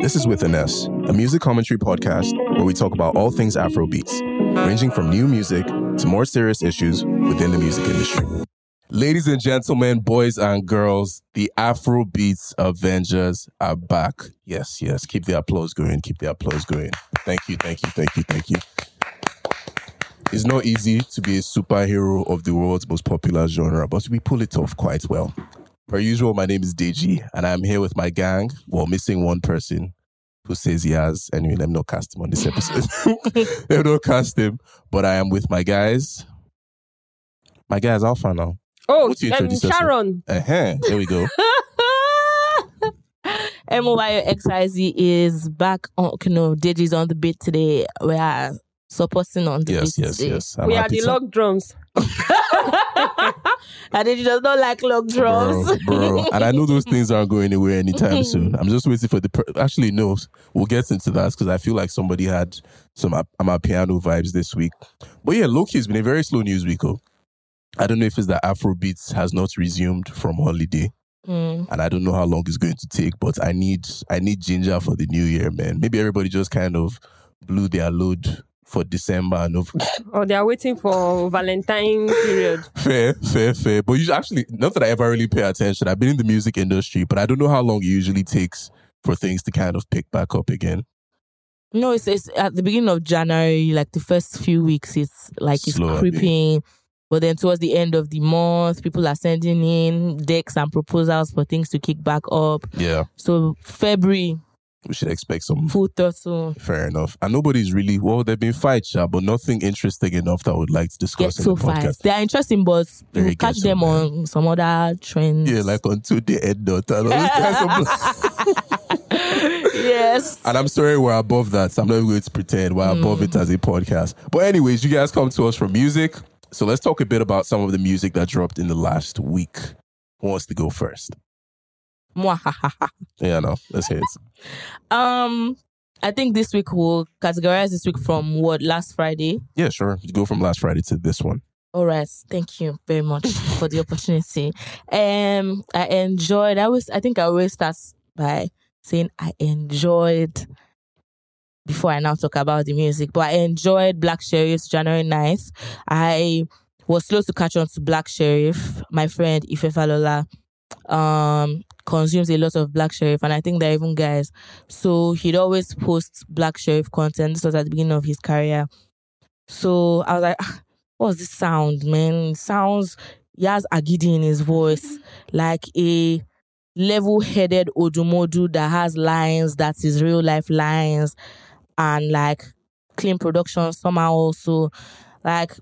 This is With an S, a music commentary podcast where we talk about all things Afrobeats, ranging from new music to more serious issues within the music industry. Ladies and gentlemen, boys and girls, the Afrobeats Avengers are back. Yes, yes, keep the applause going, keep the applause going. Thank you, thank you, thank you, thank you. It's not easy to be a superhero of the world's most popular genre, but we pull it off quite well. Per usual, my name is Deji, and I'm here with my gang. Well, missing one person who says he has. Anyway, let me not cast him on this episode. let me not cast him. But I am with my guys. My guys, Alpha now. Oh, What's your um, introduce? Sharon. Uh-huh. There we go. MOYXIZ is back on, you know, Deji's on the beat today. We are supporting on the yes, beat yes, today. yes. I'm we are the to- log drums. And Deji does not like log drums. Bro, bro. And I know those things aren't going anywhere anytime soon. I'm just waiting for the. Per- Actually, no, we'll get into that because I feel like somebody had some amapiano vibes this week. But yeah, Loki has been a very slow news week. Oh. I don't know if it's that Afrobeats has not resumed from holiday, Mm. and I don't know how long it's going to take. But I need, I need ginger for the new year, man. Maybe everybody just kind of blew their load for December and of Or they are waiting for Valentine period. Fair, fair, fair. But you actually, not that I ever really pay attention. I've been in the music industry, but I don't know how long it usually takes for things to kind of pick back up again. No, it's, it's at the beginning of January, like the first few weeks, it's like it's Slow, abi? creeping. But then towards the end of the month, people are sending in decks and proposals for things to kick back up. Yeah, So February, we should expect some. full throttle. Fair enough. And nobody's really, well, there have been fights, yeah, but nothing interesting enough that I would like to Get discuss in so the podcast. fast. They are interesting, but Very you catch them man. on some other trends. Yeah, like until the end dot and all those kinds of- yes. And I'm sorry we're above that. So I'm not even going to pretend we're mm. above it as a podcast. But anyways, you guys come to us for music. So let's talk a bit about some of the music that dropped in the last week. Who wants to go first? Yeah, no, let's hear it. um, I think this week we'll categorize this week from what last Friday. Yeah, sure. You go from last Friday to this one. All right, thank you very much for the opportunity. Um, I enjoyed. I was. I think I always start by saying I enjoyed before I now talk about the music. But I enjoyed Black Sherif's January 9th. I was slow to catch on to Black Sherif. My friend Ife Falola um consumes a lot of Black Sherif, and I think they're even guys. So he'd always post Black Sherif content. This was at the beginning of his career. So I was like, "Ah, what's this sound, man? It sounds he has agidi in his voice, like a level-headed Odumodu that has lines that is real life lines, and like clean production somehow also. Like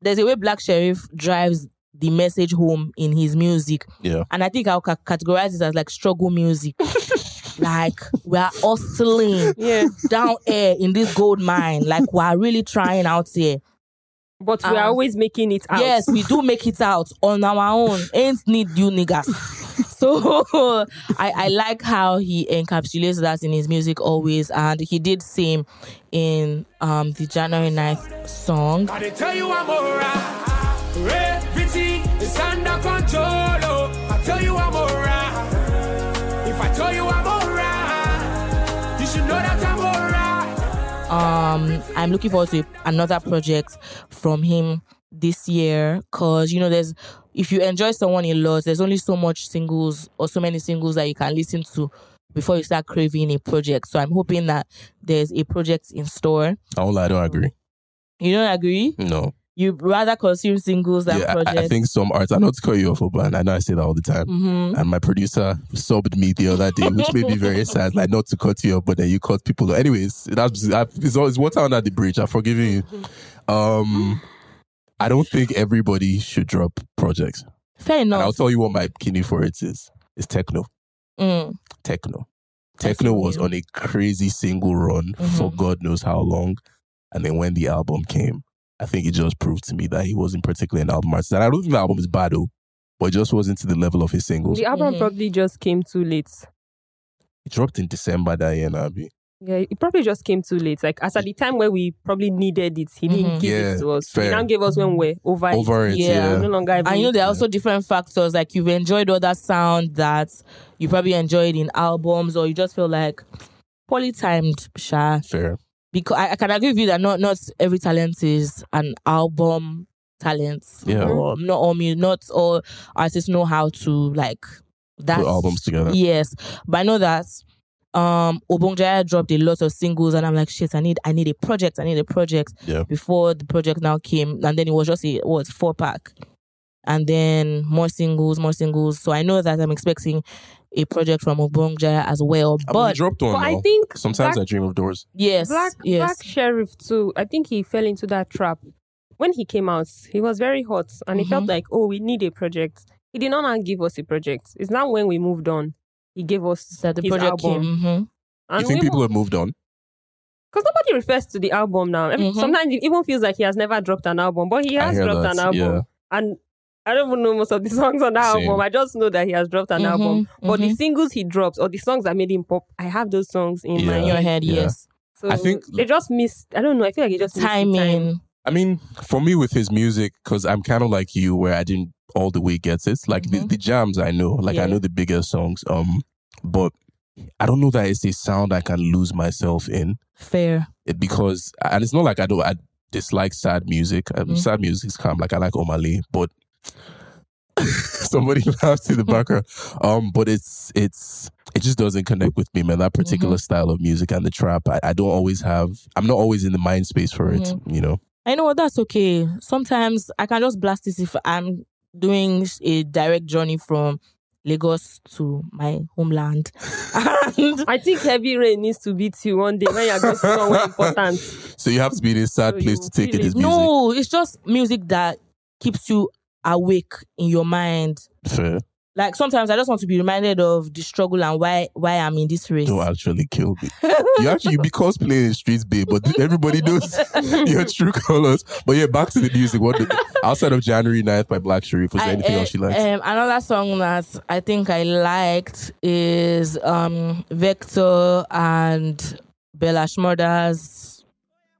there's a way Black Sherif drives the message home in his music, Yeah. and I think I'll ca- categorize it as like struggle music. like we are hustling Yeah. down air in this gold mine. Like we are really trying out here. But we are Um, always making it out. Yes, we do make it out on our own. Ain't need you niggas. So I, I like how he encapsulates that in his music always, and he did same in um the January 9th song. Under control. Oh. I tell you I'm alright. If I tell you I'm alright, you should know that I'm alright. um i'm looking forward to another project from him this year because you know there's if you enjoy someone a lot there's only so much singles or so many singles that you can listen to before you start craving a project so i'm hoping that there's a project in store I won't lie, I don't agree. you don't agree No. You rather consume singles than Yeah, I, projects I think some artists, I know to call you off, but I know I say that all the time. Mhm. And my producer subbed me the other day, which made me very sad. Like, not to cut you off, but then you cut people off. Anyways, that's it's, it's water under the bridge. I'm forgiving you. Um, I don't think everybody should drop projects. fair enough. And I'll tell you what my kidney for it is. It's Tekno. Mm. Tekno. Tekno was on a crazy single run for Mhm. God knows how long. And then when the album came, I think it just proved to me that he wasn't particularly an album artist. And I don't think the album is bad though, but it just wasn't to the level of his singles. The album Mhm. probably just came too late. It dropped in December that year, Nabi. Yeah, it probably just came too late. Like as at the time where we probably needed it, he didn't Mhm. give Yeah, it to us. fair. He now gave us when we're over, it. Over it, Yeah. yeah. No longer. Even, And you know, there are Yeah. also different factors. Like you've enjoyed other sound that you probably enjoyed in albums, or you just feel like poorly timed, Sha. Fair. Because I, I can agree with you that not not every talent is an album talent. Yeah. Or not all mu- not all artists know how to like that Put albums together. Yes. But I know that um Obongjayar dropped a lot of singles and I'm like, shit, I need I need a project, I need a project. Yeah. Before the project now came. And then it was just a what four pack. And then more singles, more singles. So I know that I'm expecting a project from Obongjayar as well. I mean, he But dropped one But I think Sometimes Black- I dream of doors. yes, Black yes. Black Sherif too. I think he fell into that trap. When he came out, he was very hot and he Mm-hmm. felt like, oh, we need a project. He did not give us a project. It's now when we moved on, he gave us that the his project album. came. mhm. And you think we people have moved on? because nobody refers to the album now. Every- Mhm. Sometimes it even feels like he has never dropped an album, but he has dropped that, an album. yeah. And I don't even know most of the songs on that Same. album. I just know that he has dropped an Mhm, album. But the mhm. singles he drops or the songs that made him pop, I have those songs in Yeah. my in your head, Yeah. yes. So I think- they just missed. I don't know. I feel like he just missed the time. Timing. I mean, for me with his music, because I'm kind of like you, where I didn't all the way get it. Like the, Mhm. the jams, I know, like I know the bigger songs. Um, but I don't know that it's a sound I can lose myself in Fair. it because, and it's not like I don't. I dislike sad music. Um, Mhm. Sad music is calm. Like I like Omah Lay, but somebody laughed in the mm-hmm. background. Um, but it's it's it just doesn't connect with me, man. That mm-hmm. particular style of music and the trap, I, I don't always have. I'm not always in the mind space for it. Mm-hmm. You know. I know that's okay. Sometimes I can just blast this if I'm doing a direct journey from Lagos to my homeland. and I think heavy rain needs to beat you one day when you're going somewhere important. So you have to be in a sad So place to take it as it. music. no, it's just music that keeps you awake in your mind. Fair. Like sometimes I just want to be reminded of the struggle and why why I'm in this race. You actually killed me. you actually you be cosplaying in streets, babe, but everybody knows your true colors. But yeah, back to the music. What did, outside of January 9th by Black Sherif, was there I- anything eh, else you liked? Um, another song that I think I liked is um, Vector and Bella Shmurda's.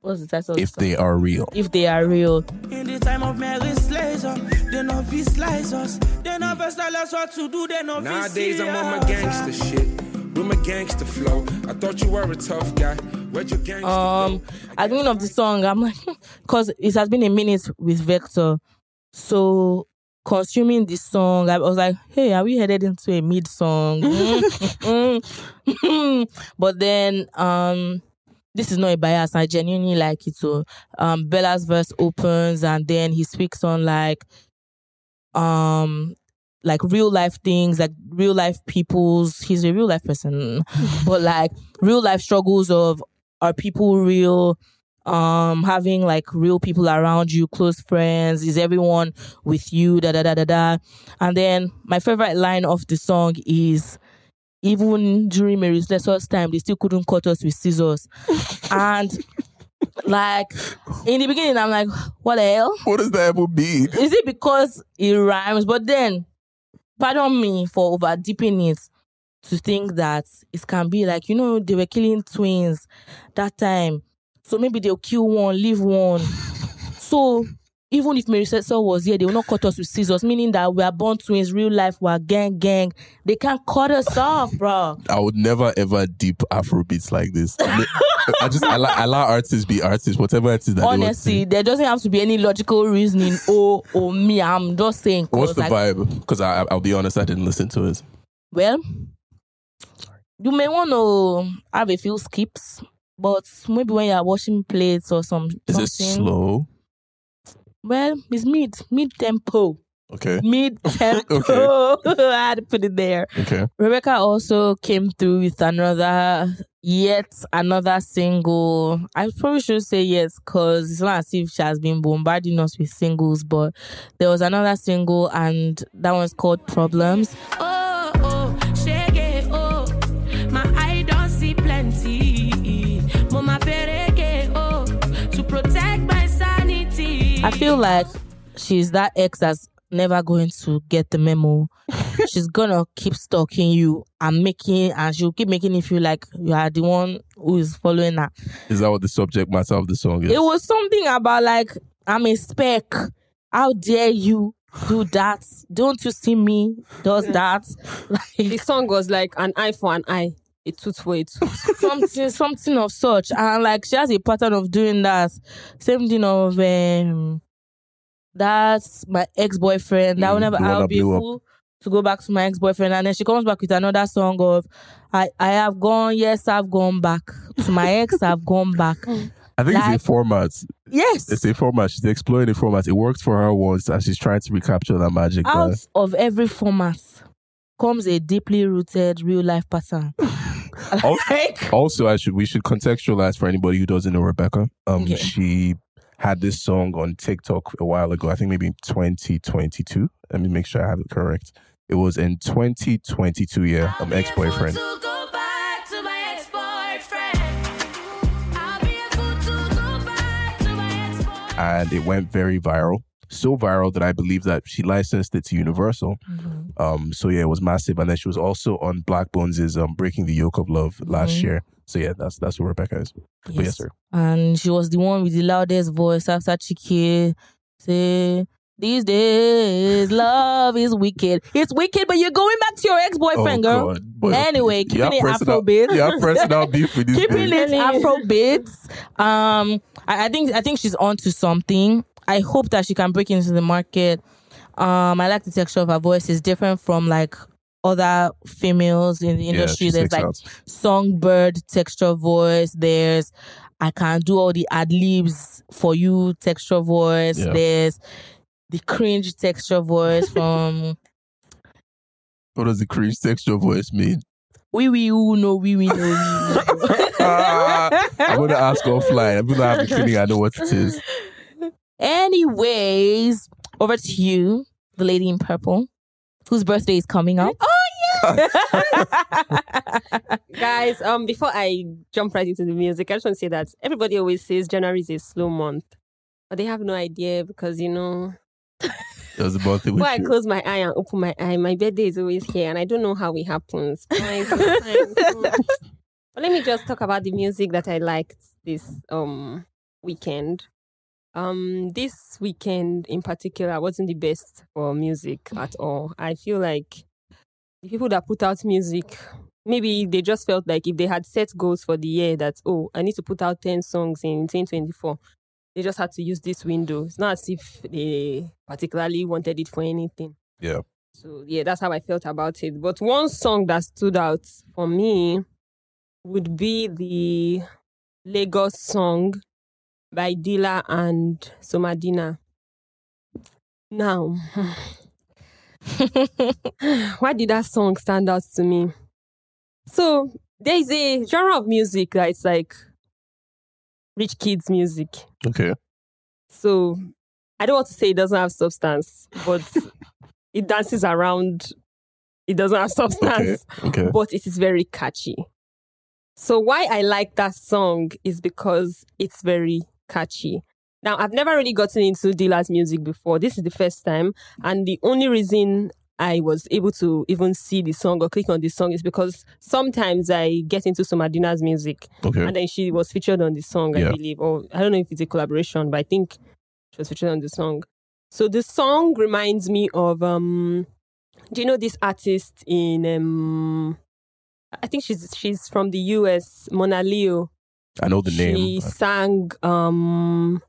What's the title? of the if they are real. if they are real. In the time of Mary Slessor, they know we slice us. They never tell us what to do, they know we Nowadays I'm on my gangster shit. With my gangster flow. I thought you were a tough guy. Where'd your gangster Um, go? at the end of the song, I'm like, because it has been a minute with Vector, so consuming this song, I was like, hey, are we headed into a mid song? Mm, mm. but then, um, this is not a bias. I genuinely like it. So, um, Bella's verse opens and then he speaks on like, um, like real life things, like real life people's. He's a real life person, but like real life struggles of are people real? Um, having like real people around you, close friends. Is everyone with you? Da da da da da. And then my favorite line of the song is. Even during Mary Slessor's time, they still couldn't cut us with scissors. and like in the beginning, I'm like, what the hell? What does that ever mean? Is it because it rhymes? But then, pardon me for over deeping it to think that it can be like, you know, they were killing twins that time. So maybe they'll kill one, leave one. so even if Mary Cecil was here, they will not cut us with scissors, meaning that we are born twins, real life, we're gang, gang. They can't cut us off, bro. I would never ever deep Afro beats like this. I, just I allow, allow artists be artists, whatever it is that Honestly, there doesn't have to be any logical reasoning. Oh, oh, me, I'm just saying. they want. 'cause, What's the like, vibe? Because I I'll be honest, I didn't listen to it. Well, you may want to have a few skips, but maybe when you are washing plates or some Is it slow? Well, it's mid mid tempo, Okay. mid tempo. I had to put it there. Okay. Rebecca also came through with another, yet another single. I probably should say yes, because it's not as if she has been bombarding us with singles, but there was another single, and that one's called Problems. Oh, feel like she's that ex that's never going to get the memo. she's gonna keep stalking you and making, and she'll keep making it feel like you are the one who is following her. Is that what the subject matter of the song is? It was something about like, I'm a speck. How dare you do that? Don't you see me? Does that? The song was like an eye for an eye. a tooth for a tooth. something something of such and like she has a pattern of doing that same thing of um that's my ex-boyfriend that Mm, whenever the one i'll that be a blew up. fool to go back to my ex-boyfriend and then she comes back with another song of i i have gone yes i've gone back to my ex i've gone back I think Like- it's a format. yes It's a format. She's exploring the format. It worked for her once, and she's trying to recapture that magic. out man. of every format comes a deeply rooted real life pattern Oh. like Also, I should we should contextualize for anybody who doesn't know Rebecca. Um, Okay. she had this song on TikTok a while ago. I think maybe in 2022. Let me make sure I have it correct. It was in 2022. Yeah, ex boyfriend. To go back to my ex-boyfriend. I'll be a fool to go back to my ex-boyfriend. and it went very viral. So viral that I believe that she licensed it to Universal. Um, so yeah, it was massive. And then she was also on Blaqbonez' um, Breaking the Yoke of Love last Mhm. year. So yeah, that's that's who Rebecca is. But yes, sir. and she was the one with the loudest voice after Chike say these days love is wicked. It's wicked, but you're going back to your ex-boyfriend, girl. Oh, God. Boy, Anyway, keeping it personal- Afrobeat. You have personal beef with this Keeping bitch. it Afro beats. Um, I, I think I think she's on to something. I hope that she can break into the market. Um, I like the texture of her voice. It's different from like other females in the industry. she There's like out. songbird texture voice. There's I can do all the ad libs for you texture voice. Yeah. There's the cringe texture voice from What does the cringe texture voice mean? we we ooh no we we no we. Ah, I'm gonna ask offline. I'm gonna have a feeling I know what it is. Anyways, over to you, the lady in purple, whose birthday is coming up. Guys, um, before I jump right into the music, I just want to say that everybody always says January is a slow month, but they have no idea because you know, was about the when I close my eye and open my eye, my birthday is always here, and I don't know how it happens. But let me just talk about the music that I liked this um weekend. Um, this weekend in particular wasn't the best for music at all. I feel like the people that put out music, maybe they just felt like if they had set goals for the year that oh, I need to put out ten songs in 2024, they just had to use this window. It's not as if they particularly wanted it for anything. Yeah. So yeah, that's how I felt about it. But one song that stood out for me would be the Lagos song by Deela and Somadina. Now, hmm, why did that song stand out to me? So there is a genre of music that it's like rich kids music. Okay. So I don't want to say it doesn't have substance, but it dances around. It doesn't have substance, Okay. but it is very catchy. So why I like that song is because it's very catchy. Now I've never really gotten into Deela's music before. This is the first time, and the only reason I was able to even see the song or click on the song is because sometimes I get into Somadina's music Okay. and then she was featured on the song, I believe. Or I don't know if it's a collaboration, but I think she was featured on the song. So the song reminds me of um do you know this artist in um I think she's she's from the US, Monaleo. I know the She name. She sang um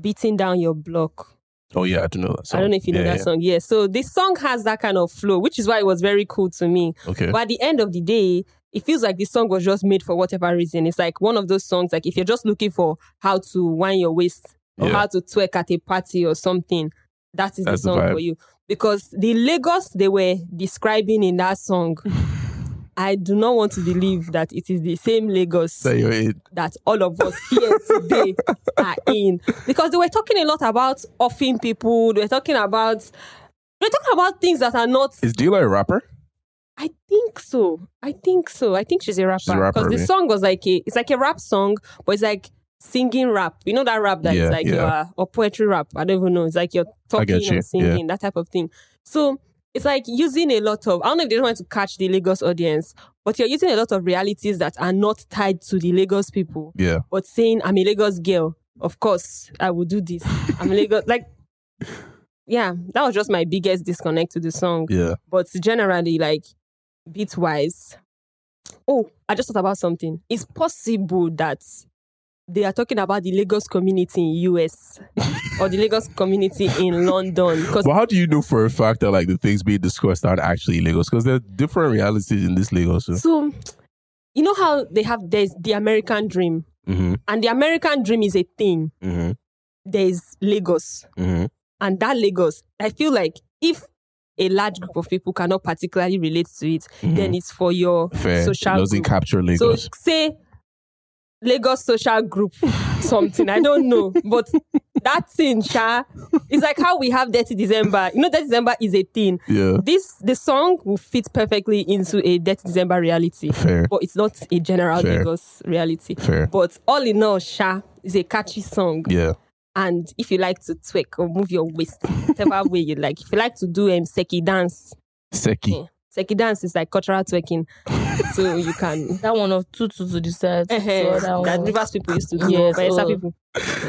Beating Down Your Block. Oh yeah, I don't know that song. I don't know if you know Yeah, that yeah. song. Yeah. So this song has that kind of flow, which is why it was very cool to me. Okay. But at the end of the day, it feels like this song was just made for whatever reason. It's like one of those songs, like if you're just looking for how to wind your waist or Yeah. how to twerk at a party or something, that is That's the the song vibe. for you. Because the Lagos they were describing in that song, I do not want to believe that it is the same Lagos in. that all of us here today are in. Because they were talking a lot about offing people, they were talking about they were talking about things that are not Is Deela a rapper? I think so. I think so. I think she's a rapper. She's a rapper, Because the song was like a, it's like a rap song, but it's like singing rap. You know that rap that is Yeah, like yeah. your uh, or poetry rap. I don't even know. It's like you're talking you, and singing that type of thing. So it's like using a lot of. I don't know if they don't want to catch the Lagos audience, but you're using a lot of realities that are not tied to the Lagos people. Yeah. But saying I'm a Lagos girl, of course I will do this. I'm a Lagos like. Yeah, that was just my biggest disconnect to the song Yeah. but generally like beat wise oh, I just thought about something. It's possible that they are talking about the Lagos community in US or the Lagos community in London. But how do you know for a fact that like the things being discussed aren't actually Lagos? Because there are different realities in this Lagos. So. so you know how they have there's the American dream. Mm-hmm, And the American dream is a thing. mm-hmm, There's Lagos. mm-hmm. And that Lagos, I feel like if a large group of people cannot particularly relate to it, then it's for your Mm-hmm. Fair. social it doesn't group. capture So say Lagos social group something. I don't know. But that thing, Sha, it's like how we have Dirty December. You know, Dirty December is a thing. yeah. This the song will fit perfectly into a Dirty December reality. Fair. But it's not a general Fair. Lagos reality. Fair. But all in all, Sha is a catchy song. Yeah. And if you like to twerk or move your waist, whatever way you like. If you like to do um, seki dance, Seki. Yeah. seki dance is like cultural twerking. so you can That one of two two to the side. uh So that that. Rivers people used to do. Yes, Bayelsa oh. people.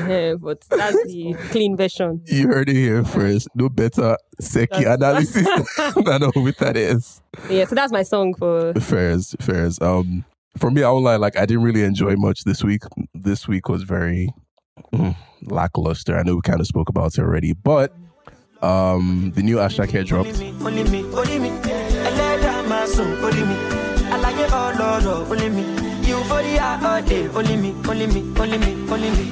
Eh, but that's the clean version. You heard it here first. No better Seki analysis than know what that is. Yeah, so that's my song for. Fairs, fairs. Um, for me, I won't lie. Like, I didn't really enjoy much this week. This week was very mm, lackluster. I know we kind of spoke about it already, but um, the new Asake dropped. Only me, only me. Ẹlẹ́dàá máa sùn, only me. Aláyé ọlọ́rọ̀, only me. Euphoria all day, only me, only me, only me, only me.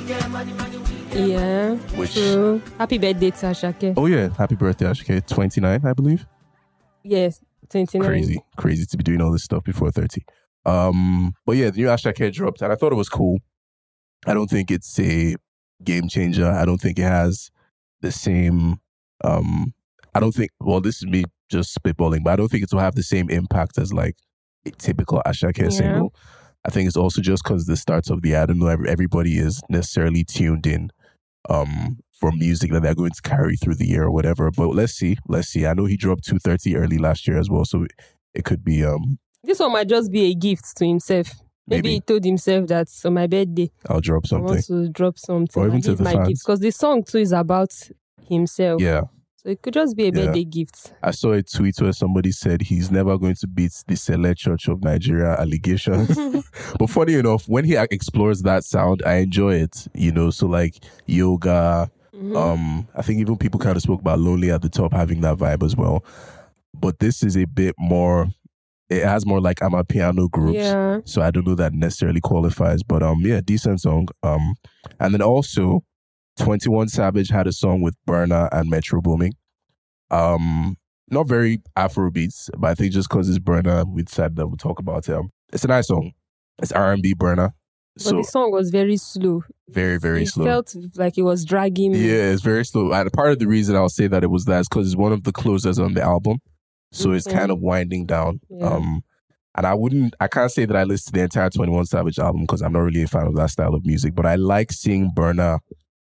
Yeah. Which- So happy birthday to Asake. Oh yeah, happy birthday, Asake. Twenty nine, I believe. Yes, 29. Crazy, crazy to be doing all this stuff before thirty. Um, but yeah, the new Asake dropped, and I thought it was cool. I don't think it's a game changer. I don't think it has the same. Um, I don't think. Well, this is me just spitballing, but I don't think it will have the same impact as like a typical Asake Yeah. single. I think it's also just because the starts of the album, everybody is necessarily tuned in um, for music that they're going to carry through the year or whatever. But let's see, let's see. I know he dropped two thirty early last year as well, so it could be um This one might just be a gift to himself. Maybe, Maybe. he told himself that on my birthday, I'll drop I something. want to drop something. Or even to the fans. Because the song too is about himself. Yeah, So it could just be a Yeah. birthday gift. I saw a tweet where somebody said he's never going to beat the Select Church of Nigeria allegations. but funny enough, when he explores that sound, I enjoy it. You know, so like yoga. Mhm. Um, I think even people kind of spoke about lonely at the top having that vibe as well. But this is a bit more. It has more like amapiano groups. yeah. So I don't know that necessarily qualifies, but um, yeah, decent song. Um, and then also, Twenty One Savage had a song with Burna and Metro Boomin. Um, not very Afro beats, but I think just because it's Burna, we decided that we'll talk about it. Um, it's a nice song. It's R and B Burna, But so the song was very slow. very very it slow. felt like it was dragging. Yeah, it's very slow. And part of the reason I'll say that it was that is because it's one of the closers on the album. So it's kind of winding down. Yeah. Um and I wouldn't I can't say that I listened to the entire 21 Savage album because I'm not really a fan of that style of music, but I like seeing Burna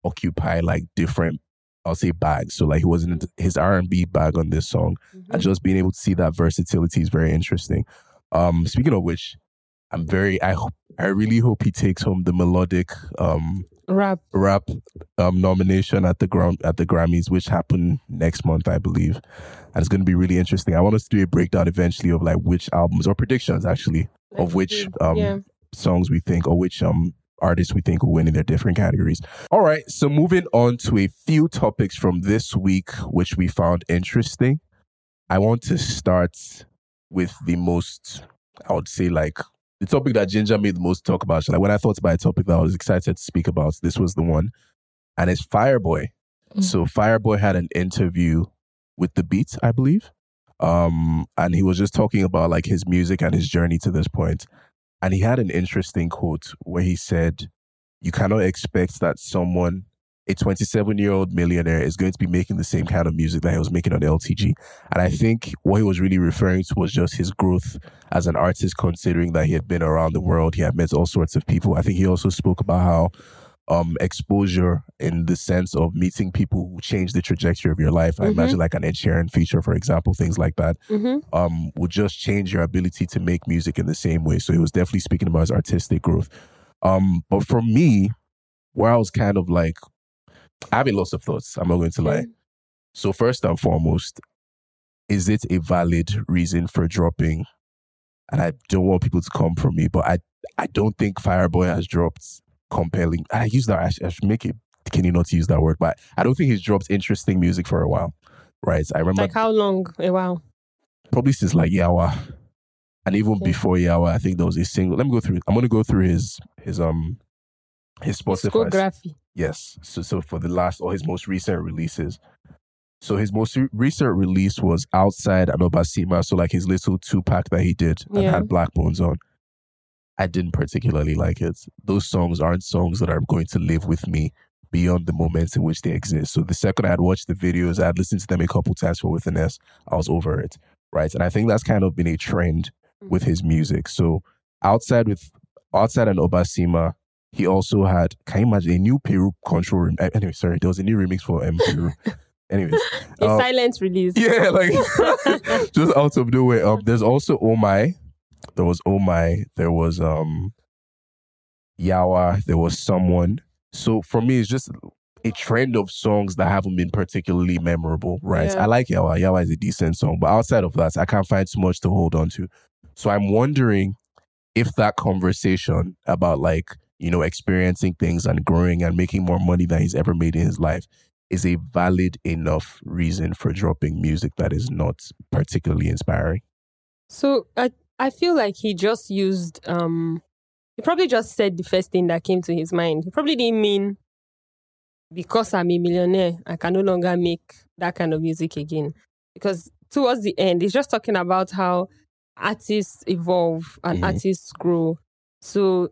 occupy like different I'll say bags. So like he wasn't his R&B bag on this song Mhm. and just being able to see that versatility is very interesting. Um speaking of which, I'm very I hope I really hope he takes home the melodic um Rap. rap um, nomination at the Gram- at the Grammys, which happen next month, I believe, and it's going to be really interesting. I want us to do a breakdown eventually of like which albums or predictions actually of which um, yeah. songs we think or which um artists we think will win in their different categories. All right, so moving on to a few topics from this week which we found interesting. I want to start with the most, I would say, like the topic that Ginger made the most talk about. So, like when I thought about a topic that I was excited to speak about, this was the one, and it's Fireboy. Mm. So Fireboy had an interview with the Beat, I believe, um, and he was just talking about like his music and his journey to this point. And he had an interesting quote where he said, You cannot expect that someone, a 27 year old millionaire, is going to be making the same kind of music that he was making on LTG. And I think what he was really referring to was just his growth as an artist, considering that he had been around the world, he had met all sorts of people. I think he also spoke about how um exposure in the sense of meeting people who change the trajectory of your life. I Mhm. imagine like an Ed Sheeran feature, for example, things like that hmm um, will just change your ability to make music in the same way. So he was definitely speaking about his artistic growth. Um, but for me, where I was kind of like, having lots of thoughts. I'm not going to lie. Okay. So first and foremost, is it a valid reason for dropping and I don't want people to come for me, but I I don't think Fireboy has dropped compelling. I use that. I should, I should make it. Can you not use that word? But I don't think he's dropped interesting music for a while. Right. I remember Like how long? A while. probably since like Yawa, and even Okay. before Yawa, I think there was a single. Let me go through. I'm gonna go through his his um his Spotify. Discography. Yes. So so for the last or his most recent releases. So his most recent release was outside Anobasima. So like his little two pack that he did and Yeah. had Blaqbonez on. I didn't particularly like it. Those songs aren't songs that are going to live with me beyond the moments in which they exist. So the second I had watched the videos, I had listened to them a couple times for with an S, I was over it. Right. And I think that's kind of been a trend with his music. So outside with outside an Obasima, he also had can you imagine a new Peru control rem- eh, anyway, sorry, there was a new remix for M Peru. Anyways. A um, silent release. yeah, like just out of nowhere. Um, there's also Oh My. There was Oh My. There was um Yawa. There was someone. So for me, it's just a trend of songs that haven't been particularly memorable, right? Yeah. I like Yawa. Yawa is a decent song, but outside of that, I can't find too much to hold on to. So I'm wondering if that conversation about like, you know, experiencing things and growing and making more money than he's ever made in his life is a valid enough reason for dropping music that is not particularly inspiring. So I I feel like he just used um he probably just said the first thing that came to his mind. He probably didn't mean because I'm a millionaire, I can no longer make that kind of music again. Because towards the end, he's just talking about how artists evolve and Mhm. artists grow. So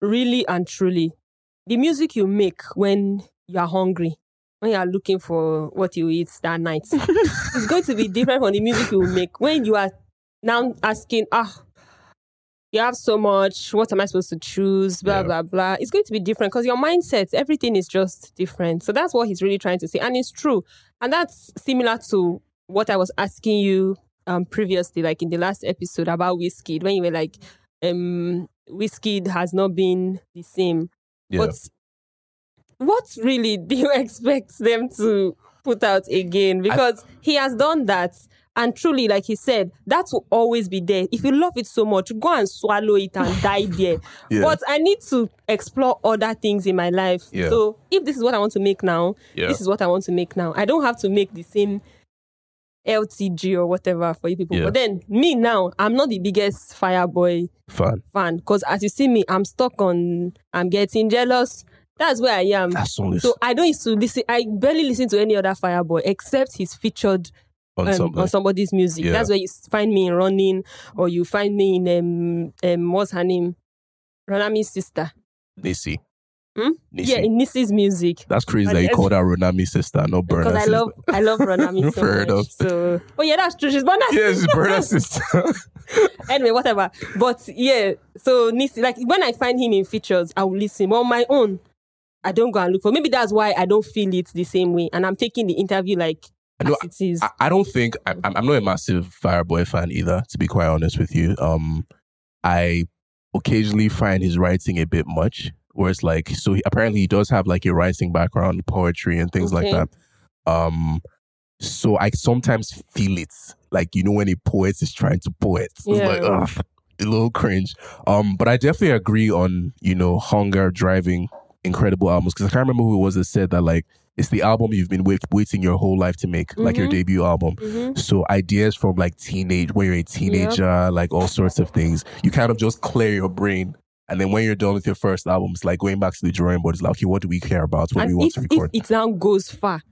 really and truly, the music you make when you are hungry, when you are looking for what you eat that night, is going to be different from the music you make when you are now asking, ah, you have so much. What am I supposed to choose? Blah Yeah. blah blah. It's going to be different because your mindset, everything is just different. So that's what he's really trying to say, and it's true. And that's similar to what I was asking you um previously, like in the last episode about whiskey, when you were like, um, whiskey has not been the same. Yeah. But what really do you expect them to put out again? Because he has done that. And truly, like he said, that will always be there. If you love it so much, go and swallow it and die there. Yeah. But I need to explore other things in my life. Yeah. So if this is what I want to make now, Yeah. this is what I want to make now. I don't have to make the same LTG or whatever for you people. But then me now, I'm not the biggest Fireboy Fun. fan because as you see me, I'm stuck on. I'm getting jealous. That's where I am. That song is So I don't used to listen. I barely listen to any other Fireboy except he's featured on um, something. on somebody's music. Yeah. That's where you find me in running, or you find me in um um what's her name, Ronami's sister. Nissi. Hmm? Nissi. Yeah, in Nissi's music. That's crazy And that you called her Ronami sister, not Burna Because I love I love Ronami so Fair much. enough. So oh yeah, that's true. She's born as Yeah, she's Burna sister. anyway, whatever. But yeah, so Nissi, like when I find him in features, I will listen. But on my own, I don't go and look for. Maybe that's why I don't feel it the same way, and I'm taking the interview like I know- as it is. I, I don't think I, I'm I'm not a massive Fireboy fan either. To be quite honest with you, um, I occasionally find his writing a bit much. Where it's like, so he, apparently he does have like a writing background, poetry and things like that. Um, so I sometimes feel it, like you know when a poet is trying to poet, it's like Yeah. ugh, a little cringe. Um, but I definitely agree on you know hunger driving incredible albums because I can't remember who it was that said that like it's the album you've been wait- waiting your whole life to make, like your Mhm. debut album. Mhm. So ideas from like teenage, when you're a teenager, like all sorts of things, you kind of just clear your brain. And then when you're done with your first album, it's like going back to the drawing board. It's like, okay, what do we care about? What do we And want if, to if record? it now goes far,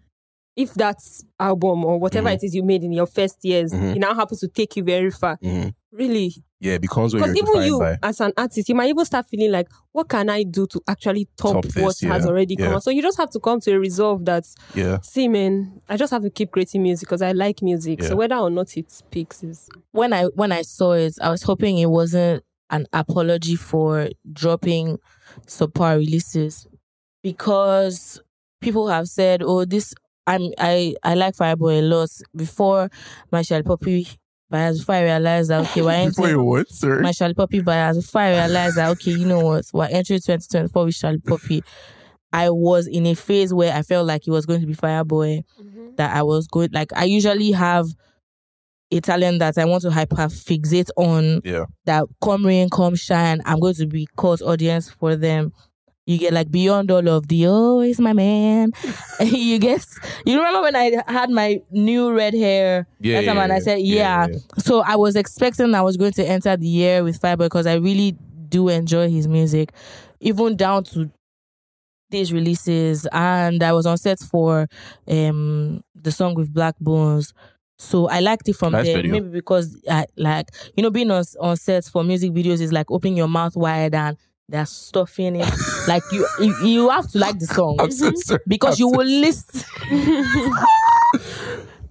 if that album or whatever Mhm. it is you made in your first years, Mhm. it now happens to take you very far, Mhm. really. Yeah, it becomes what Because you're even you, by. as an artist, you might even start feeling like, what can I do to actually top, Top this, what has yeah, already come yeah. out? So you just have to come to a resolve that, Yeah. see, man, I just have to keep creating music because I like music. Yeah. So whether or not it speaks is. when I when I saw it, I was hoping it wasn't an apology for dropping subpar releases because people have said, "Oh, this I'm I I like Fireboy a lot." Before Marshall Poppy, but as before I realized that okay, we're Before you entering what, sir? Marshall Poppy, but as before I realized that okay, you know what, we're entering 2024 with Charlie Poppy. I was in a phase where I felt like it was going to be Fireboy mm-hmm. that I was good. Like I usually have a talent that I want to hyper fixate on Yeah. that come rain, come shine, I'm going to be cult audience for them. You get like beyond all of the oh, it's my man. you get you remember when I had my new red hair Yeah, that time yeah, and I said, Yeah, yeah. yeah. So I was expecting I was going to enter the year with Fiber because I really do enjoy his music, even down to these releases. And I was on set for um the song with Blaqbonez. So I liked it from Nice there. video. Maybe because I like you know being on on sets for music videos is like opening your mouth wide and there's stuff in it. like you, you you have to like the song so sorry. because I'm you so- will listen.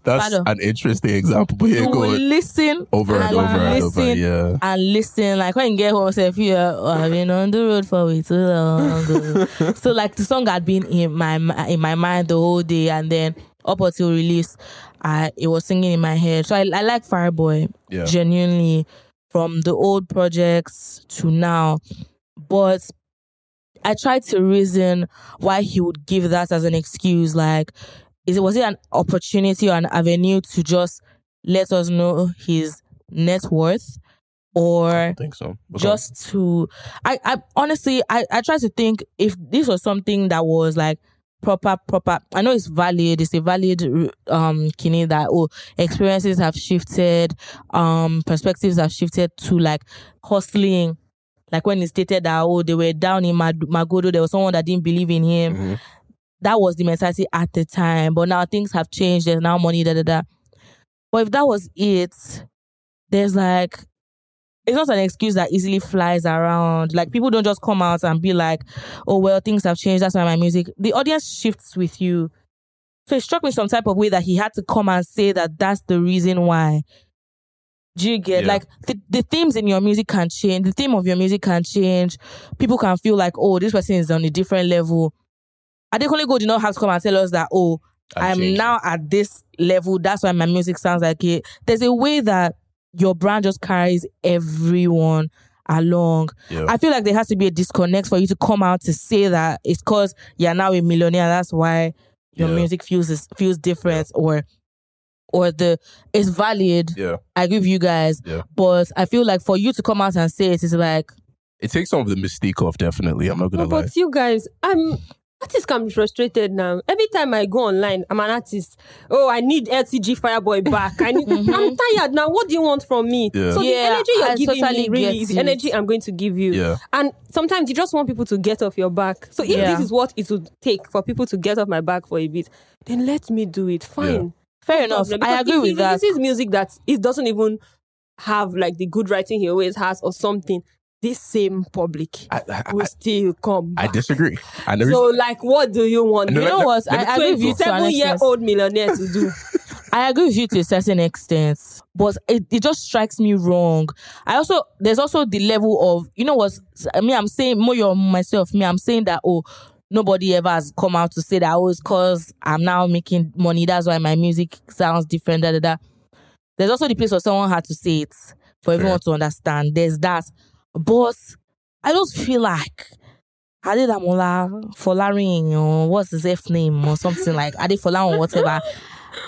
That's Pardon. an interesting example, but yeah, you go will listen over and and over and over. Yeah. and listen. Like when you get home, say, "Yeah, oh, I've been on the road for way too long." oh." so like the song had been in my in my mind the whole day, and then up until release, I it was singing in my head. So I, I like Fireboy Yeah. genuinely from the old projects to now, but I tried to reason why he would give that as an excuse. Like, is it was it an opportunity or an avenue to just let us know his net worth, or I think so. Just to? I, I honestly, I, I try to think if this was something that was like proper, proper. I know it's valid. It's a valid um kidney that oh experiences have shifted, um perspectives have shifted to like hustling. Like when he stated that oh they were down in Mag- Magodo, there was someone that didn't believe in him. Mhm. That was the mentality at the time, but now things have changed. There's now money, da da da. But if that was it, there's like it's not an excuse that easily flies around. Like people don't just come out and be like, "Oh well, things have changed. That's why my music." The audience shifts with you. So it struck me some type of way that he had to come and say that that's the reason why. Do you get Yeah. like the, the themes in your music can change? The theme of your music can change. People can feel like, oh, this person is on a different level. Adekunle Gold did not have to come and tell us that, oh, I've I'm now at this level. That's why my music sounds like it. There's a way that your brand just carries everyone along. Yeah. I feel like there has to be a disconnect for you to come out to say that it's because you're now a millionaire. That's why your Yeah. music feels is- feels different, or or the it's valid. yeah. I give you guys, Yeah. but I feel like for you to come out and say it is like It takes some of the mystique off, definitely. I'm not gonna No, lie. but you guys, I'm artists can be frustrated now. Every time I go online, I'm an artist. Oh, I need LTG Fireboy back. I need. I'm tired now. What do you want from me? Yeah. So Mm-hmm. Yeah, the energy you're I giving totally me really is the energy I'm going to give you. Yeah. And sometimes you just want people to get off your back. So if Yeah. this is what it would take for people to get off my back for a bit, then let me do it. Fine. Fair enough. problem. I agree if with he that. releases music that it doesn't even have like the good writing he always has or something. This same public I, I, will still come. I, I disagree. And the So, like, what do you want? No, You know let- what? let I, I agree with you to an Twenty-seven year extent. old millionaire to do. I agree with you to a certain extent, but it, it just strikes me wrong. I also there's also the level of you know what I mean. I'm saying more your myself. Me, I'm saying that oh nobody ever has come out to say that oh it's cause I'm now making money. That's why my music sounds different. Da da da. There's also the place where someone had to say it for everyone to understand. There's that, but I just feel like. Adedamola Folarin or what's his F name or something like Adefola or whatever.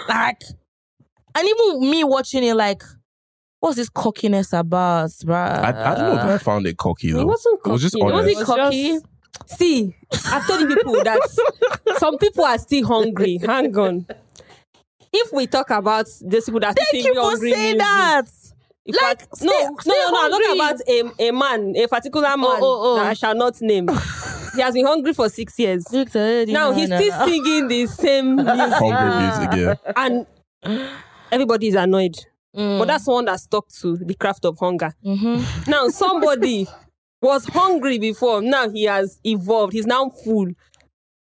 Like, and even me watching it, like, what's this cockiness about, bruh? I, I don't know if I found it cocky though. It wasn't It was just cocky. It wasn't cocky. See, I've told people that some people are still hungry. Hang on. If we talk about these people that are still hungry, Thank you for saying music, that. in Like, fact- stay- no, stay no, no, I'm talking about a, a man, a particular man oh, oh. that I shall not name. he has been hungry for six years. Now he's still singing the same music, Hungry music, yeah. and everybody is annoyed. Mm. But that's one that stuck to the craft of hunger. Mm-hmm. Now somebody was hungry before. Now he has evolved. He's now full.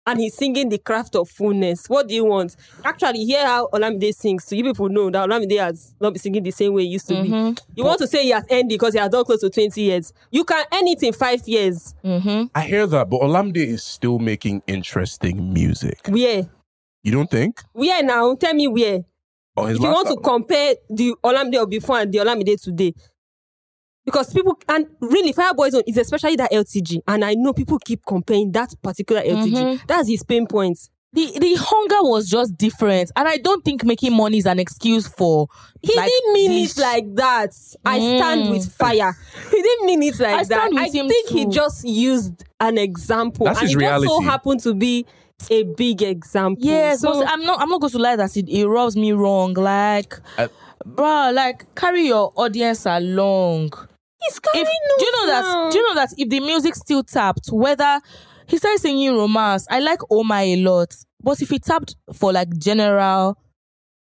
And he's singing the craft of fullness. What do you want? Actually, hear how Olamide sings. So you people know that Olamide has not been singing the same way he used to Mm-hmm. be. You want to say he has ended because he has done close to 20 years. You can end it in five years. Mm-hmm. I hear that, but Olamide is still making interesting music. Where? You don't think? Where now? Tell me where. Oh, if you last want to compare the Olamide of before and the Olamide today, because people and really Fireboy Zone is especially that LTG, and I know people keep comparing that particular LTG. Mhm. That's his pain point. the the hunger was just different, and I don't think making money is an excuse for. He like, didn't mean this. it like that. I stand Mm. with fire. He didn't mean it like I that. with I him think he just used an example, That's and his it just so reality. happened to be a big example. Yes, so I'm not. I'm not going to lie that it, it rubs me wrong. Like, I- bruh, like carry your audience along. He's If do you know that? Do you know that if the music still tapped, whether he started singing romance, I like Oma a lot, but if he tapped for like general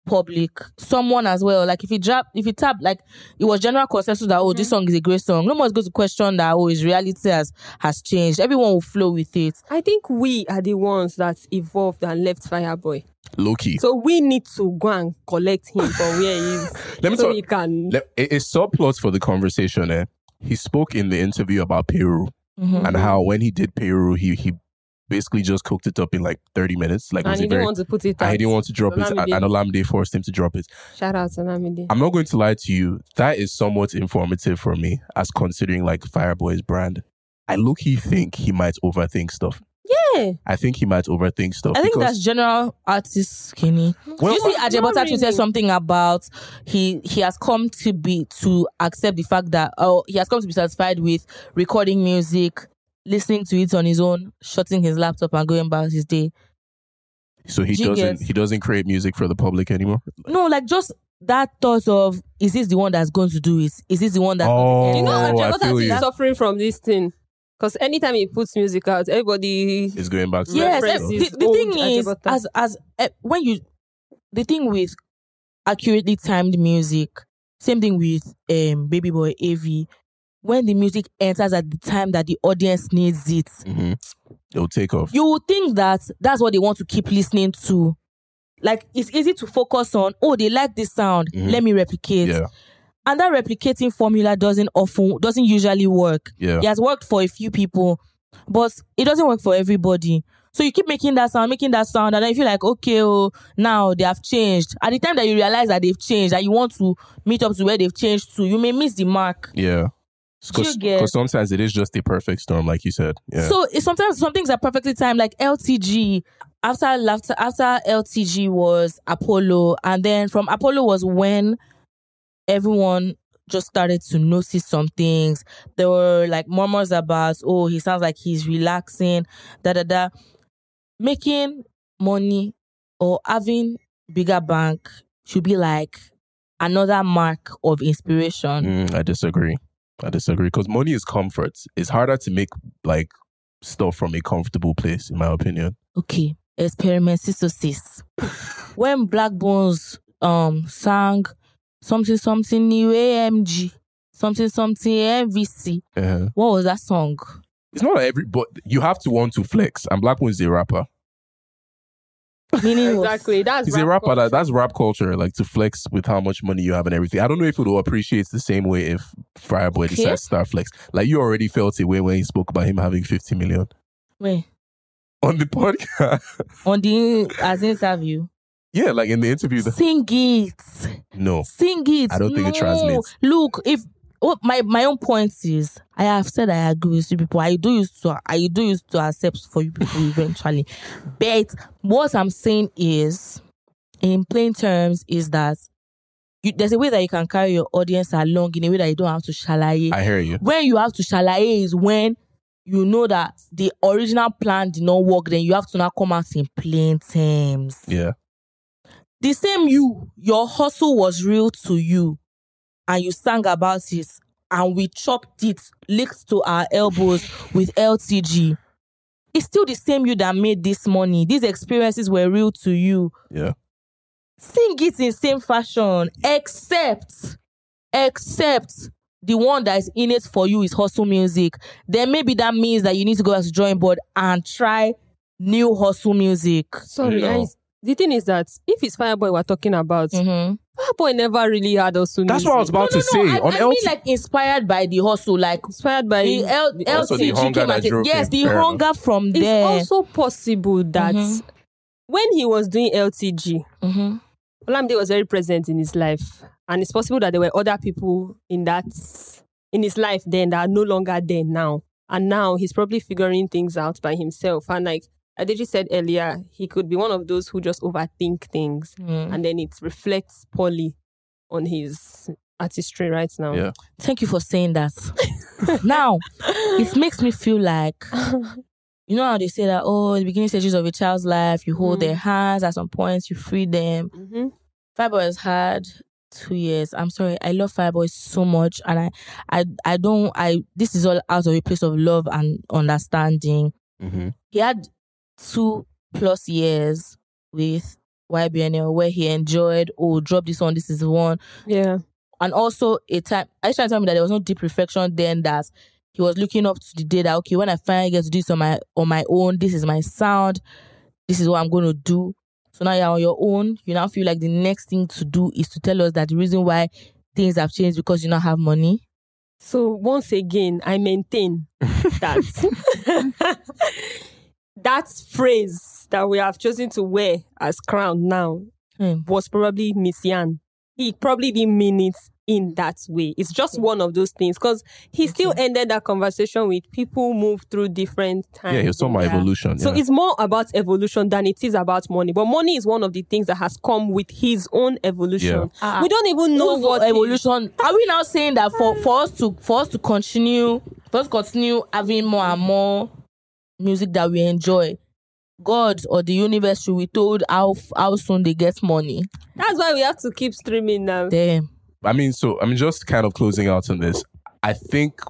public, someone as well, like if you drop, if you tap, like it was general consensus that oh this song is a great song. No one's going to question that oh his reality has has changed. Everyone will flow with it. I think we are the ones that evolved and left Fireboy. Low key. So we need to go and collect him from where he is. Let me so talk. he can. Let, a, a subplot for the conversation. Eh? He spoke in the interview about Peru Mhm. and how when he did Peru, he he basically just cooked it up in like thirty minutes. Like, and was he didn't very? want to put it and out. he didn't want to drop it, and, Olamide. and forced him to drop it. Shout out to Olamide. I'm not going to lie to you. That is somewhat informative for me as considering like Fireboy's brand. I look he think he might overthink stuff. Yeah. I think he might overthink stuff. I think that's general artist skinny. Well, you see, not Ajebutter really. tweeted something about he he has come to be to accept the fact that oh he has come to be satisfied with recording music, listening to it on his own, shutting his laptop and going about his day. so he Do doesn't he doesn't create music for the public anymore. No, like just that thought of is this the one that's going to do it? Is this the one that's Oh, going You to know, I Ajebutter feel is you. suffering from this thing. Because anytime he puts music out, everybody. Is going back to yes, that eh, the, the thing is, Ajebutter. as as eh, when you, the thing with accurately timed music, same thing with um Baby Boy AV. When the music enters at the time that the audience needs it, Mhm. It'll take off. you would think that that's what they want to keep listening to. Like it's easy to focus on. Oh, they like this sound. Mhm. Let me replicate. Yeah, And that replicating formula doesn't often doesn't usually work. yeah. It has worked for a few people, but it doesn't work for everybody. So you keep making that sound, making that sound, and then you feel like, okay, oh, now they have changed. At the time that you realize that they've changed, that you want to meet up to where they've changed to, you may miss the mark. Yeah. Because sometimes it is just the perfect storm, like you said. Yeah. So sometimes some things are perfectly timed, like LTG. After after after LTG was Apollo, and then from Apollo was when everyone just started to notice some things. There were like murmurs about, oh, he sounds like he's relaxing, da da da. Making money or having bigger bank should be like another mark of inspiration. Mm, I disagree. I disagree because money is comfort. It's harder to make like stuff from a comfortable place, in my opinion. okay, experiment 606. when Blaqbonez um sang something something new AMG, something something MVC. Uh, What was that song? it's not every, but you have to want to flex. And Black is a rapper. Meaning was- Exactly. That's He's a rap rapper. That, culture. that's rap culture, like to flex with how much money you have and everything. I don't know if it will appreciate the same way if Fireboy Okay. decides to start flex. Like you already felt it way when he spoke about him having 50 million Wait, on the podcast. on the as interview. yeah, like in the interview. The, Sing it. no, Sing it. I don't think it translates. Look, if what my my own point is, I have said I agree with you people. I do used to I do used to accept for you people eventually. But what I'm saying is, in plain terms, is that you, there's a way that you can carry your audience along in a way that you don't have to shalaye. I hear you. when you have to shalaye is when you know that the original plan did not work. Then you have to now come out in plain terms Yeah, the same you, your hustle was real to you, and you sang about it, and we chopped it, licked to our elbows with LTG. It's still the same you that made this money. These experiences were real to you. yeah. Sing it in same fashion, except, except the one that is in it for you is hustle music. Then maybe that means that you need to go as a drawing board and try new hustle music. Sorry, No. I, the thing is that if it's Fireboy we're talking about, Mm-hmm. Fireboy never really had also That's what I was about no, to no, say. I, on I LT, mean like inspired by the hustle, like inspired by the L- Also the LTG hunger came that drove yes, him. the Fair enough. hunger from it's there. also possible that Mhm. when he was doing LTG, Mhm. Olamide was very present in his life, and it's possible that there were other people in that in his life then that are no longer there now, and now he's probably figuring things out by himself. And like Adeji said earlier, he could be one of those who just overthink things Mm. and then it reflects poorly on his artistry right now. Yeah. Thank you for saying that. now, it makes me feel like you know how they say that oh, the beginning stages of a child's life, you hold Mm. their hands at some points, you free them. hmm Fireboy has had two years. I'm sorry, I love Fireboy so much, and I, I, I don't. I this is all out of a place of love and understanding. Mm-hmm. He had two plus years with YBNL where he enjoyed. Oh, drop this one. This is one Yeah. and also a time I trying to tell me that there was no deep reflection then that he was looking up to the day that okay when I finally get to do this on my on my own this is my sound this is what I'm going to do so now you're on your own you now feel like the next thing to do is to tell us that the reason why things have changed because you now have money So once again, I maintain that that phrase that we have chosen to wear as crown now Hmm. was probably Miss Yan. He probably didn't mean it in that way. It's just one of those things because he still ended that conversation with people move through different times. Yeah, he was talking about Yeah. evolution. So yeah. it's more about evolution than it is about money. But money is one of the things that has come with his own evolution. Ah. We don't even know what the he- evolution are we now saying that for, for us to for us to continue for us to continue having more and more music that we enjoy God or the universe should be told how how soon they get money. That's why we have to keep streaming now. Damn. I mean, so I mean, just kind of closing out on this. I think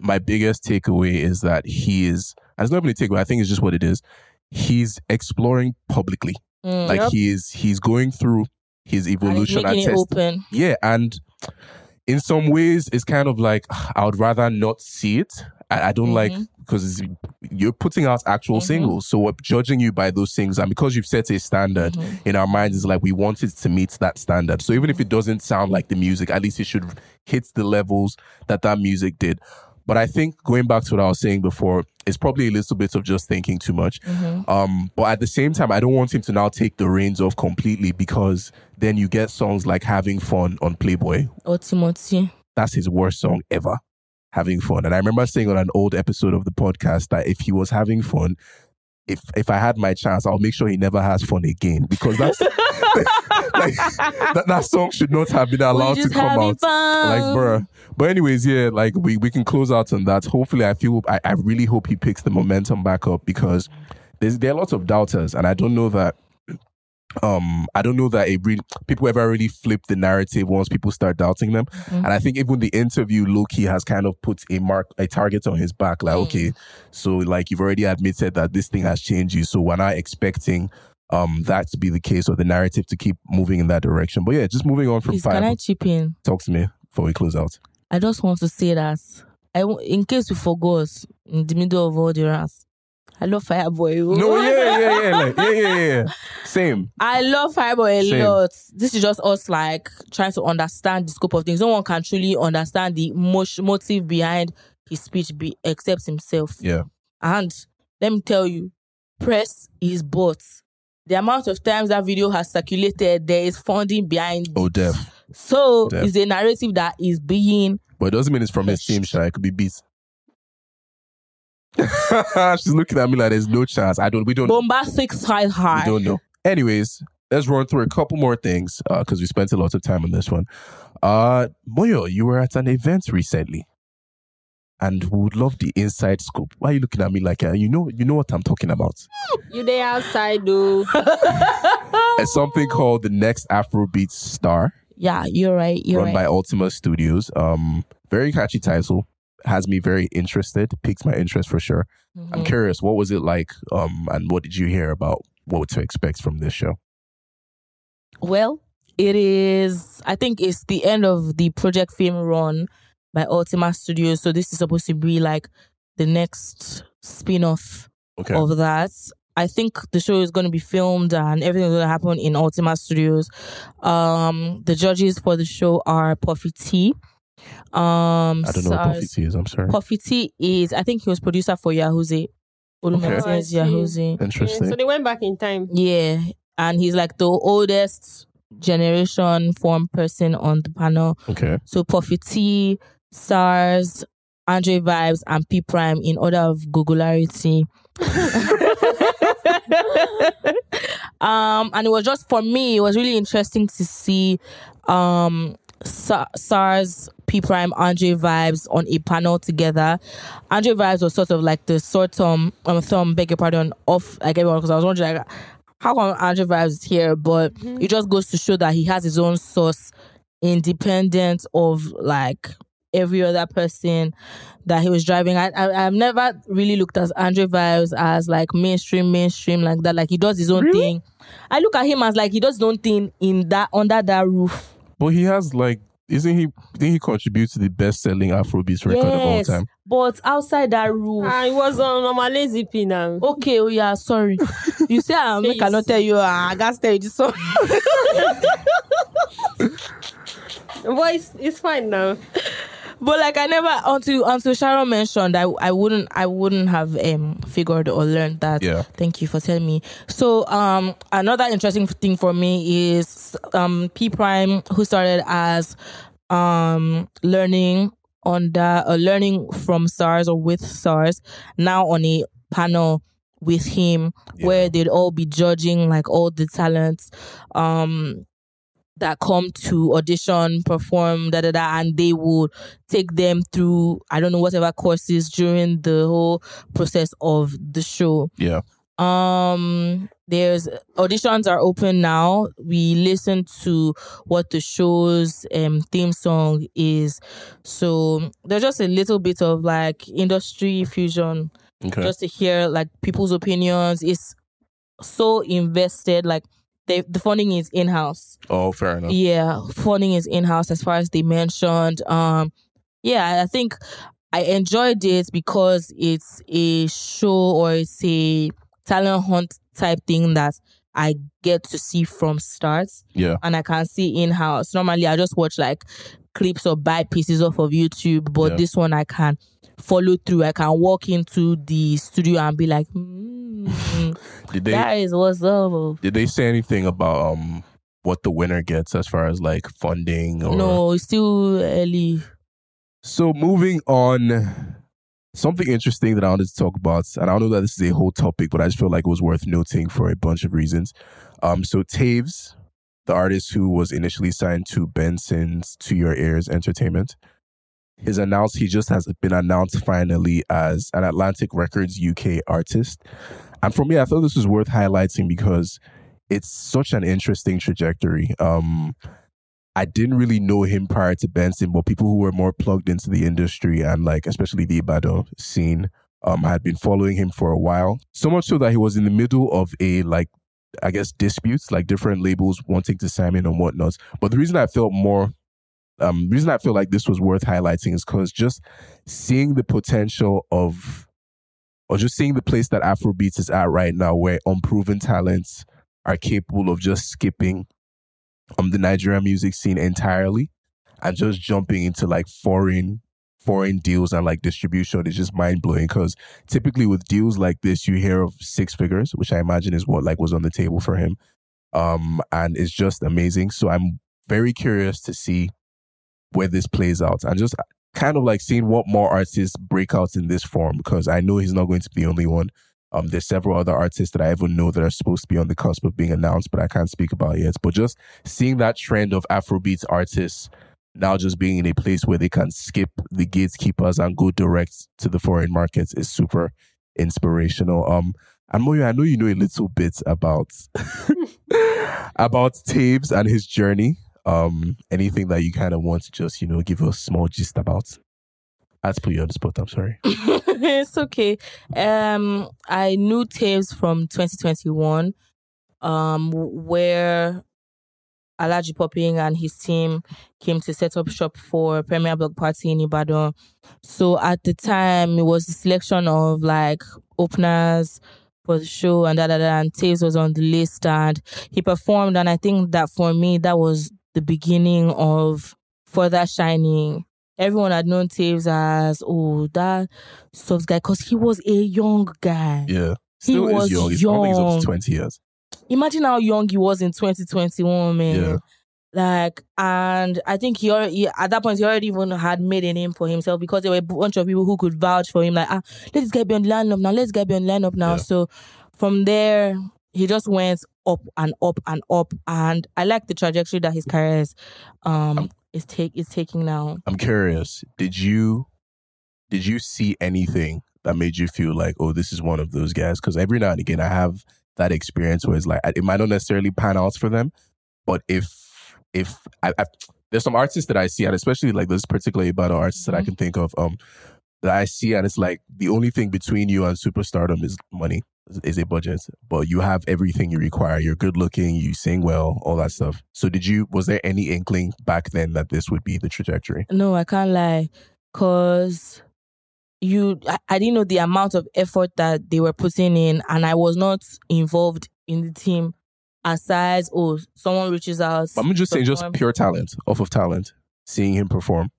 my biggest takeaway is that he is. And it's not really a takeaway. I think it's just what it is. He's exploring publicly. Mm. Like Yep. he is. He's going through his And it's evolution and, making it test. open. Yeah, and in some ways, it's kind of like I would rather not see it. I, I don't like Mhm. because you're putting out actual Mhm. singles, so we're judging you by those things, and because you've set a standard Mhm. in our minds, it's like we want it to meet that standard. So even if it doesn't sound like the music, at least it should hit the levels that that music did. But I think going back to what I was saying before, it's probably a little bit of just thinking too much. Mhm. Um, but at the same time, I don't want him to now take the reins off completely because then you get songs like "Having Fun" on Playboy. Or Timothy. That's his worst song ever. Having fun, and I remember saying on an old episode of the podcast that if he was having fun, if if I had my chance, I'll make sure he never has fun again because that's like that, that song should not have been allowed to come out. fun. Like, bruh. But anyways, yeah, like we, we can close out on that. Hopefully, I feel I, I really hope he picks the momentum back up because there's there are lots of doubters, and I don't know that um I don't know that it really people ever really flip the narrative once people start doubting them. And I think even the interview Loki has kind of put a mark a target on his back, like, okay, so like you've already admitted that this thing has changed you. So we're not expecting um that to be the case or the narrative to keep moving in that direction. But yeah, just moving on from Please, can I chip in? Talk to me before we close out. I just want to say that I, in case we forgot in the middle of all the rants, I love Fireboy. No, yeah, yeah, yeah, like, yeah, yeah, yeah. Same. I love Fireboy a Same. lot. This is just us like trying to understand the scope of things. No one can truly understand the mo- motive behind his speech be- except himself. Yeah. And let me tell you, press is bought. The amount of times that video has circulated, there is funding behind. Oh, damn. So Damn. it's a narrative that is being But it doesn't mean it's from his team, Sha. It could be beats. She's looking at me like there's no chance. I don't. We don't. bombastic side We high. I don't know. Anyways, let's run through a couple more things because we spent a lot of time on this one. Uh, Moyo, you were at an event recently, and we would love the inside scoop. Why are you looking at me like uh, you know? You know what I'm talking about? You there outside though. It's something called the Next Afrobeat Star. Yeah, you're right. You're run right. by Ultima Studios. Um, very catchy title. Has me very interested. Piques my interest for sure. I'm Mhm. curious, what was it like? Um, and what did you hear about what to expect from this show? Well, it is. I think it's the end of the Project Fame run by Ultima Studios. So this is supposed to be like the next spin-off Okay. of that. I think the show is going to be filmed and everything's going to happen in Ultima Studios. Um, the judges for the show are Puffy Tee. Um, I don't know what Puffy Tee is. I'm sorry. Puffy Tee is. I think he was producer for Yahooze. Olu Maintain's Oh, I see. Yahooze. Interesting. so they went back in time. Yeah, and he's like the oldest generation form person on the panel. okay. So Puffy Tee, Sarz, Andre Vibez, and P Prime in order of Googlearity. um, and it was just for me. It was really interesting to see um Sarz, P Prime, Andre Vibez on a panel together. Andre Vibez was sort of like the sort um, um thumb, beg your pardon, off like everyone because I was wondering like how come Andre Vibez is here, but it just goes to show that he has his own source, independent of like every other person that he was driving. I, I I've never really looked at Andre Vibez as like mainstream, mainstream like that. Like he does his own thing. I look at him as like he does his own thing in that under that roof. But he has like, isn't he? Didn't he contribute to the best-selling Afrobeats record of all Yes, time? But outside that roof. I was on on my lazy P now. Okay, oh yeah, sorry. You say I make I not tell you. ah, I got tell you this song. But it's, it's fine now. But like I never until until Sharon mentioned I I wouldn't I wouldn't have um figured or learned that. Yeah. Thank you for telling me. So um another interesting thing for me is um P Prime who started as um learning under uh, learning from Sarz or with Sarz now on a panel with him where they'd all be judging like all the talents um that come to audition, perform, da da da, and they would take them through I don't know whatever courses during the whole process of the show. Yeah. Um, there's auditions are open now. We listen to what the show's um theme song is, so there's just a little bit of like industry fusion Okay. just to hear like people's opinions. It's so invested, like. They, the funding is in house. oh, fair enough. Yeah, funding is in house as far as they mentioned. Um, yeah, I think I enjoyed it because it's a show or it's a talent hunt type thing that I get to see from start Yeah. and I can see in house. Normally, I just watch like clips or buy pieces off of YouTube, but Yeah. this one I can follow through. I can walk into the studio and be like, mm, Did they that is what's up. did they say anything about um what the winner gets as far as like funding or No, it's still early. So moving on, something interesting that I wanted to talk about, and I don't know that this is a whole topic, but I just feel like it was worth noting for a bunch of reasons. Um, so Taves, the artist who was initially signed to Benson's To Your Ears Entertainment, is announced he just has been announced finally as an Atlantic Records UK artist. And for me, I thought this was worth highlighting because it's such an interesting trajectory. Um, I didn't really know him prior to Benson, but people who were more plugged into the industry and like especially the Ibadan scene, um, had been following him for a while. So much so that he was in the middle of a like I guess disputes, like different labels wanting to sign him and whatnot. But the reason I felt more um the reason I feel like this was worth highlighting is because just seeing the potential of or just seeing the place that Afrobeats is at right now where unproven talents are capable of just skipping um the Nigerian music scene entirely and just jumping into like foreign foreign deals and like distribution is just mind blowing because typically with deals like this you hear of six figures which I imagine is what like was on the table for him. Um and it's just amazing. So I'm very curious to see where this plays out and just kind of like seeing what more artists break out in this form because I know he's not going to be the only one um, there's several other artists that I even know that are supposed to be on the cusp of being announced, but I can't speak about yet. But just seeing that trend of Afrobeats artists now just being in a place where they can skip the gatekeepers and go direct to the foreign markets is super inspirational. Um, and Moyo, I know you know a little bit about about Taves and his journey. Um, anything that you kind of want to just you know give a small gist about? I had to put you on the spot. I'm sorry. it's okay. Um, I knew Taves from 2021, um, where Alaji Popping and his team came to set up shop for Premier Block Party in Ibadan. So at the time, it was the selection of like openers for the show and da da da. And Taves was on the list and he performed. And I think that for me, that was the beginning of further shining everyone had known Taves as oh that soft guy because he was a young guy. Yeah, He still was is young. He's, think he's up to twenty years. Imagine how young he was in 2021, man. Yeah. Like, and I think he already at that point he already even had made a name for himself because there were a bunch of people who could vouch for him. Like, ah, let this guy be on lineup now. Let's get be on lineup now. Yeah. So, from there, he just went up and up and up. And I like the trajectory that his career is um is take is taking now. I'm curious. Did you did you see anything that made you feel like, oh, this is one of those guys? Because every now and again, I have that experience where it's like it might not necessarily pan out for them, but if if I, I there's some artists that I see, and especially like this particular Ibado artist that I Mhm. can think of, um, that I see, and it's like the only thing between you and superstardom is money, is- a budget. But you have everything you require. You're good looking, you sing well, all that stuff. So did you? Was there any inkling back then that this would be the trajectory? No, I can't lie, cause you I, I didn't know the amount of effort that they were putting in, and I was not involved in the team. Aside, oh, someone reaches out. I'm just saying, just pure talent, off of talent, seeing him perform.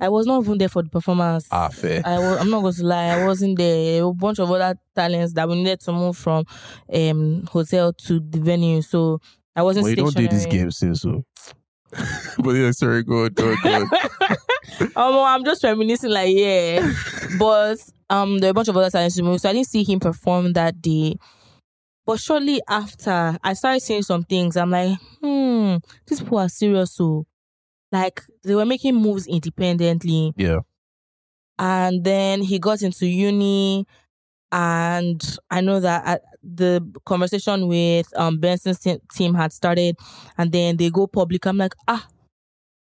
I was not even there for the performance. Ah, fair. I was, I'm not going to lie, I wasn't there. A bunch of other talents that we needed to move from um hotel to the venue, so I wasn't. Well, you don't do this game since, so. but yeah, sorry, good, good, good. um, I'm just reminiscing, like yeah, but um, there were a bunch of other talents to move, so I didn't see him perform that day. But shortly after, I started seeing some things. I'm like, hmm, these people are serious. So, like, they were making moves independently. Yeah. and then he got into uni and i know that uh, the conversation with um benson's te- team had started and then they go public i'm like ah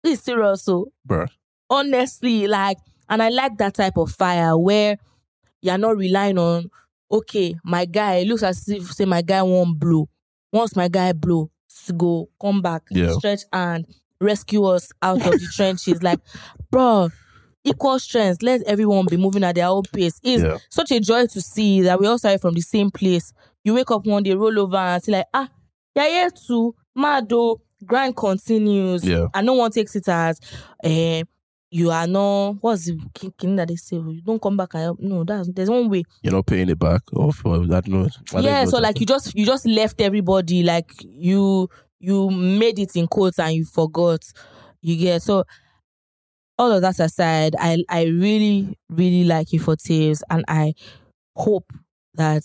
this is serious so Bruh. honestly like and i like that type of fire where you're not relying on okay my guy it looks as if say my guy won't blow once my guy blow go come back Yeah. stretch and rescue us out of the trenches. Like bro equal strength. Let everyone be moving at their own pace. It's Yeah. such a joy to see that we all started from the same place. You wake up one day roll over and see like ah you're here to mad oh, grind continues. Yeah. and no one takes it as um you are not what's the king, king that they say? You don't come back and help. No that's there's one way. You're not paying it back, or for, I. I don't yeah so like you just you just left everybody. Like you you made it in quotes and you forgot you get so all of that aside i i really really like you for Taves and i hope that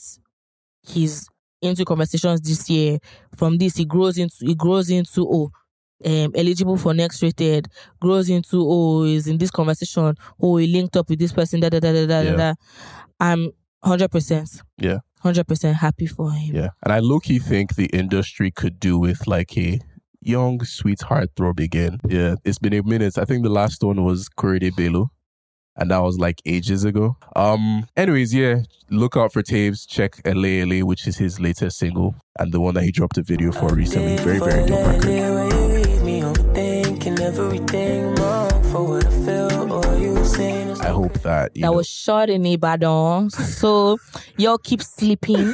he's into conversations this year from this he grows into he grows into oh um eligible for next rated grows into oh is in this conversation oh he linked up with this person da da da da da Yeah. da i'm 100% Yeah. 100% happy for him Yeah. And I low key think the industry could do with like a young, sweetheart heartthrob again. Yeah. It's been a minute. I think the last one was Korede Bello. And that was like ages ago. Um. Anyways, yeah. Look out for Taves. Check LA LA, which is his latest single, and the one that he dropped a video for recently. Very, very dope record. I hope that that know, was shot in Ibadan. So y'all keep sleeping.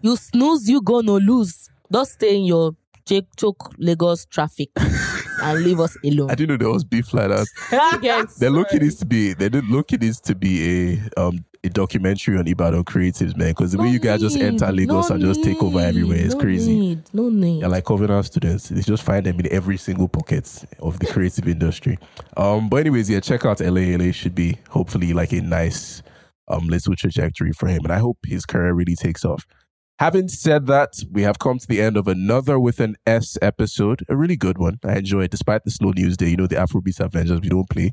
You snooze, you gonna lose. Don't stay in your Jake Choke Lagos traffic and leave us alone. I didn't know there was beef like that. Looking this to be they did look at this to be a um a documentary on Ibadan creatives, man. Because the way you guys just enter Lagos and just take over everywhere is no crazy. Need, no need. You're like Covenant students. They just find them in every single pocket of the creative industry. Um, but anyways, yeah, check out LA. LA should be hopefully like a nice um little trajectory for him. And I hope his career really takes off. Having said that, we have come to the end of another with an S episode. A really good one. I enjoy it. Despite the slow news day, you know, the Afrobeats Avengers, we don't play.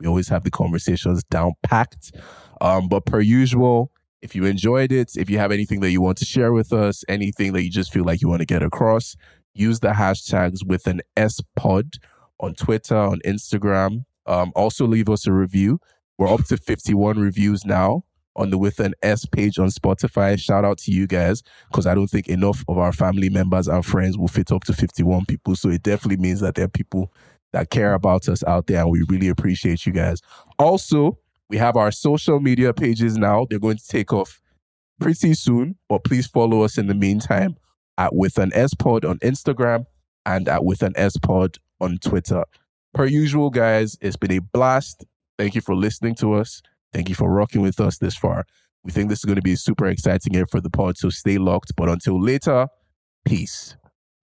We always have the conversations down packed. Um, but per usual, if you enjoyed it, if you have anything that you want to share with us, anything that you just feel like you want to get across, use the hashtags with an S pod on Twitter, on Instagram. Um, also leave us a review. We're up to 51 reviews now on the With an S page on Spotify. Shout out to you guys because I don't think enough of our family members and friends will fit up to 51 people. So it definitely means that there are people that care about us out there and we really appreciate you guys. Also, we have our social media pages now. They're going to take off pretty soon, but please follow us in the meantime at With an S Pod on Instagram and at With an S Pod on Twitter. Per usual, guys, it's been a blast. Thank you for listening to us. Thank you for rocking with us this far. We think this is going to be super exciting year for the pod, so stay locked. But until later, peace.